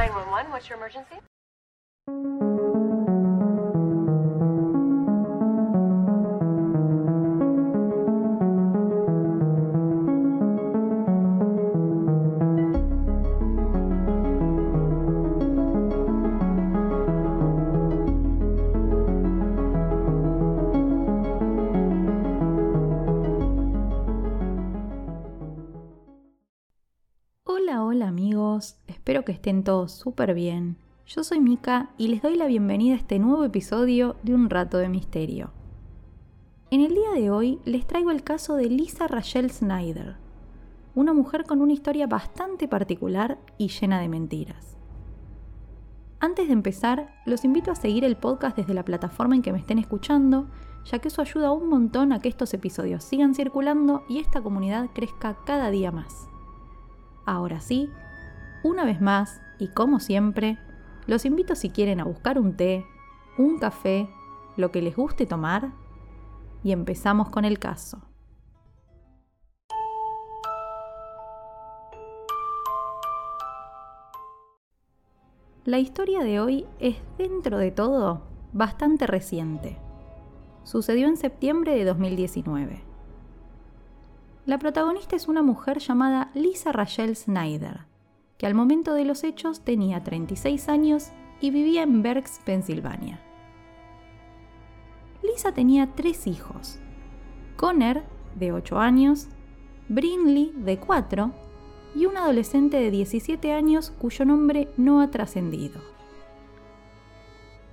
911, what's your emergency? Espero que estén todos súper bien. Yo soy Mika y les doy la bienvenida a este nuevo episodio de Un Rato de Misterio. En el día de hoy les traigo el caso de Lisa Rachel Snyder, una mujer con una historia bastante particular y llena de mentiras. Antes de empezar, los invito a seguir el podcast desde la plataforma en que me estén escuchando, ya que eso ayuda un montón a que estos episodios sigan circulando y esta comunidad crezca cada día más. Ahora sí, una vez más, y como siempre, los invito si quieren a buscar un té, un café, lo que les guste tomar, y empezamos con el caso. La historia de hoy es, dentro de todo, bastante reciente. Sucedió en septiembre de 2019. La protagonista es una mujer llamada Lisa Rachel Snyder, que al momento de los hechos tenía 36 años y vivía en Berks, Pensilvania. Lisa tenía tres hijos, Connor, de 8 años, Brinley, de 4, y un adolescente de 17 años cuyo nombre no ha trascendido.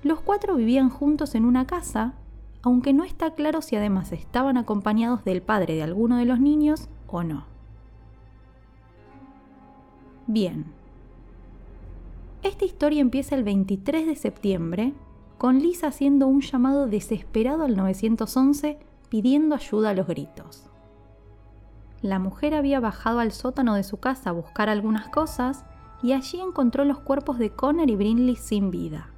Los cuatro vivían juntos en una casa aunque no está claro si además estaban acompañados del padre de alguno de los niños o no. Bien. Esta historia empieza el 23 de septiembre con Lisa haciendo un llamado desesperado al 911 pidiendo ayuda a los gritos. La mujer había bajado al sótano de su casa a buscar algunas cosas y allí encontró los cuerpos de Connor y Brinley sin vida.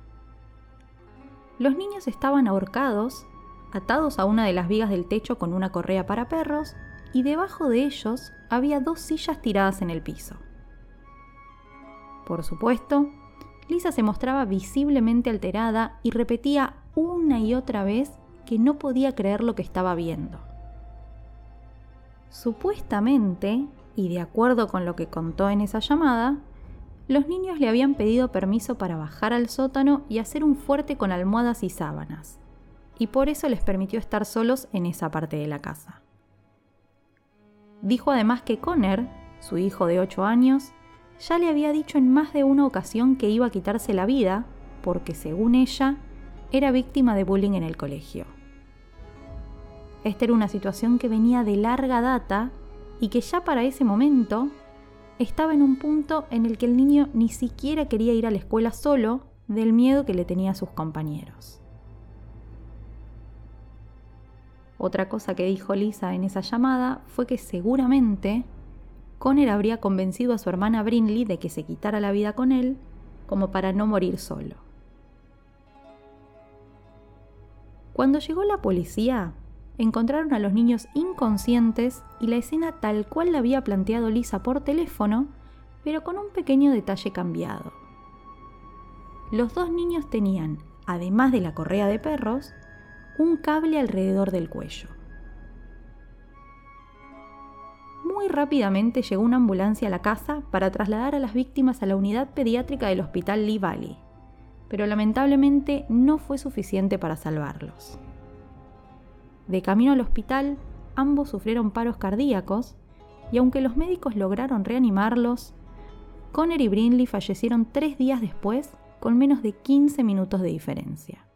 Los niños estaban ahorcados atados a una de las vigas del techo con una correa para perros, y debajo de ellos había dos sillas tiradas en el piso. Por supuesto, Lisa se mostraba visiblemente alterada y repetía una y otra vez que no podía creer lo que estaba viendo. Supuestamente, y de acuerdo con lo que contó en esa llamada, los niños le habían pedido permiso para bajar al sótano y hacer un fuerte con almohadas y sábanas y por eso les permitió estar solos en esa parte de la casa. Dijo además que Conner, su hijo de 8 años, ya le había dicho en más de una ocasión que iba a quitarse la vida porque, según ella, era víctima de bullying en el colegio. Esta era una situación que venía de larga data y que ya para ese momento estaba en un punto en el que el niño ni siquiera quería ir a la escuela solo del miedo que le tenía a sus compañeros. Otra cosa que dijo Lisa en esa llamada fue que seguramente Conner habría convencido a su hermana Brinley de que se quitara la vida con él como para no morir solo. Cuando llegó la policía, encontraron a los niños inconscientes y la escena tal cual la había planteado Lisa por teléfono, pero con un pequeño detalle cambiado. Los dos niños tenían, además de la correa de perros, un cable alrededor del cuello. Muy rápidamente llegó una ambulancia a la casa para trasladar a las víctimas a la unidad pediátrica del hospital Lee Valley, pero lamentablemente no fue suficiente para salvarlos. De camino al hospital, ambos sufrieron paros cardíacos y aunque los médicos lograron reanimarlos, Conner y Brinley fallecieron tres días después con menos de 15 minutos de diferencia.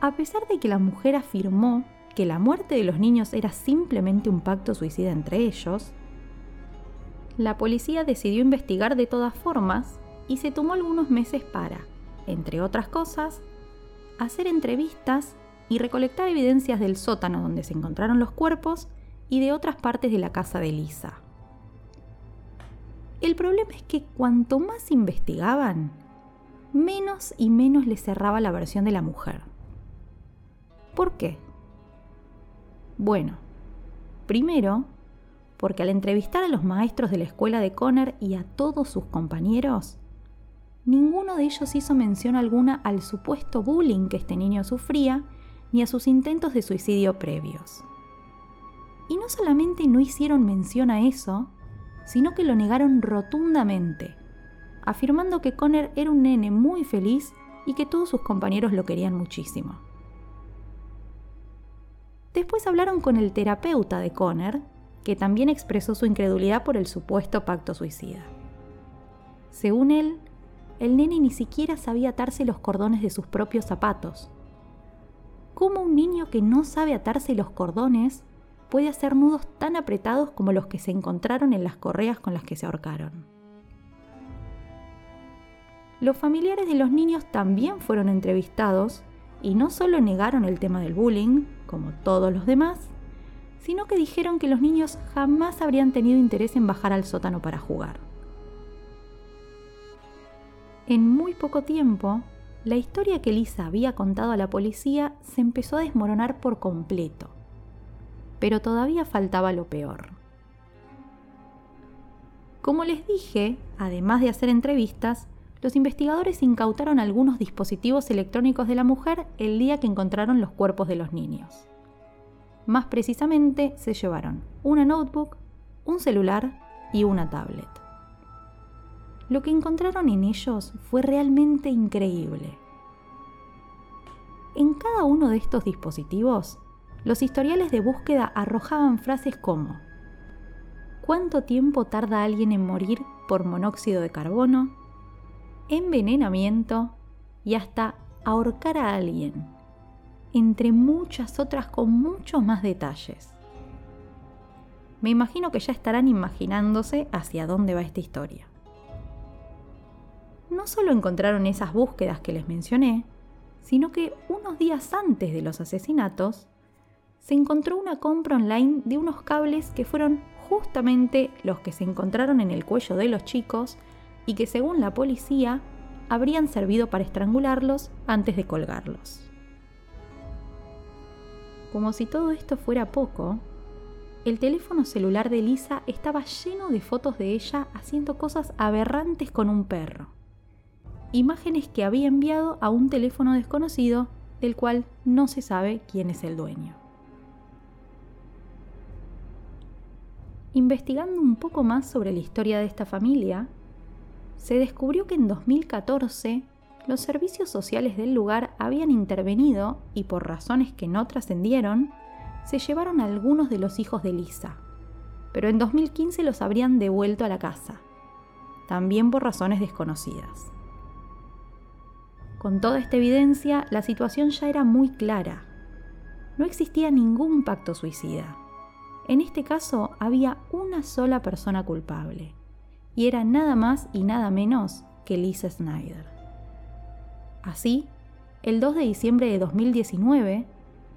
a pesar de que la mujer afirmó que la muerte de los niños era simplemente un pacto suicida entre ellos, la policía decidió investigar de todas formas y se tomó algunos meses para, entre otras cosas, hacer entrevistas y recolectar evidencias del sótano donde se encontraron los cuerpos y de otras partes de la casa de Lisa. El problema es que cuanto más investigaban, menos y menos les cerraba la versión de la mujer. ¿Por qué? Bueno, primero, porque al entrevistar a los maestros de la escuela de Conner y a todos sus compañeros, ninguno de ellos hizo mención alguna al supuesto bullying que este niño sufría ni a sus intentos de suicidio previos. Y no solamente no hicieron mención a eso, sino que lo negaron rotundamente, afirmando que Conner era un nene muy feliz y que todos sus compañeros lo querían muchísimo. Después hablaron con el terapeuta de Conner, que también expresó su incredulidad por el supuesto pacto suicida. Según él, el nene ni siquiera sabía atarse los cordones de sus propios zapatos. ¿Cómo un niño que no sabe atarse los cordones puede hacer nudos tan apretados como los que se encontraron en las correas con las que se ahorcaron? Los familiares de los niños también fueron entrevistados y no solo negaron el tema del bullying, como todos los demás, sino que dijeron que los niños jamás habrían tenido interés en bajar al sótano para jugar. En muy poco tiempo, la historia que Lisa había contado a la policía se empezó a desmoronar por completo. Pero todavía faltaba lo peor. Como les dije, además de hacer entrevistas, los investigadores incautaron algunos dispositivos electrónicos de la mujer el día que encontraron los cuerpos de los niños. Más precisamente, se llevaron una notebook, un celular y una tablet. Lo que encontraron en ellos fue realmente increíble. En cada uno de estos dispositivos, los historiales de búsqueda arrojaban frases como ¿Cuánto tiempo tarda alguien en morir por monóxido de carbono? Envenenamiento y hasta ahorcar a alguien, entre muchas otras con muchos más detalles. Me imagino que ya estarán imaginándose hacia dónde va esta historia no solo encontraron esas búsquedas que les mencioné, sino que unos días antes de los asesinatos, se encontró una compra online de unos cables que fueron justamente los que se encontraron en el cuello de los chicos y que según la policía habrían servido para estrangularlos antes de colgarlos. Como si todo esto fuera poco, el teléfono celular de Lisa estaba lleno de fotos de ella haciendo cosas aberrantes con un perro imágenes que había enviado a un teléfono desconocido del cual no se sabe quién es el dueño. Investigando un poco más sobre la historia de esta familia, se descubrió que en 2014 los servicios sociales del lugar habían intervenido y por razones que no trascendieron, se llevaron a algunos de los hijos de Lisa, pero en 2015 los habrían devuelto a la casa, también por razones desconocidas. Con toda esta evidencia, la situación ya era muy clara. No existía ningún pacto suicida. En este caso había una sola persona culpable, y era nada más y nada menos que Lisa Snyder. Así, el 2 de diciembre de 2019,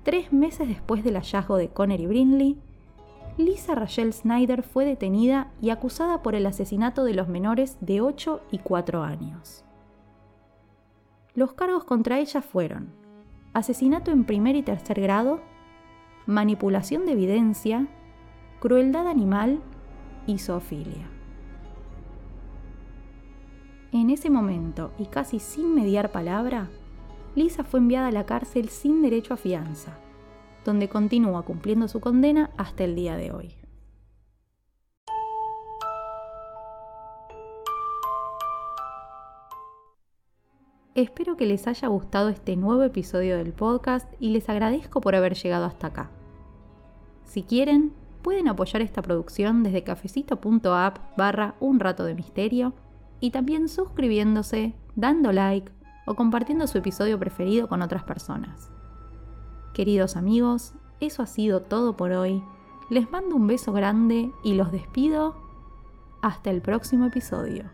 tres meses después del hallazgo de Conner y Brinley, Lisa Rachel Snyder fue detenida y acusada por el asesinato de los menores de 8 y 4 años. Los cargos contra ella fueron asesinato en primer y tercer grado, manipulación de evidencia, crueldad animal y zoofilia. En ese momento, y casi sin mediar palabra, Lisa fue enviada a la cárcel sin derecho a fianza, donde continúa cumpliendo su condena hasta el día de hoy. Espero que les haya gustado este nuevo episodio del podcast y les agradezco por haber llegado hasta acá. Si quieren, pueden apoyar esta producción desde cafecito.app barra un rato de misterio y también suscribiéndose, dando like o compartiendo su episodio preferido con otras personas. Queridos amigos, eso ha sido todo por hoy. Les mando un beso grande y los despido hasta el próximo episodio.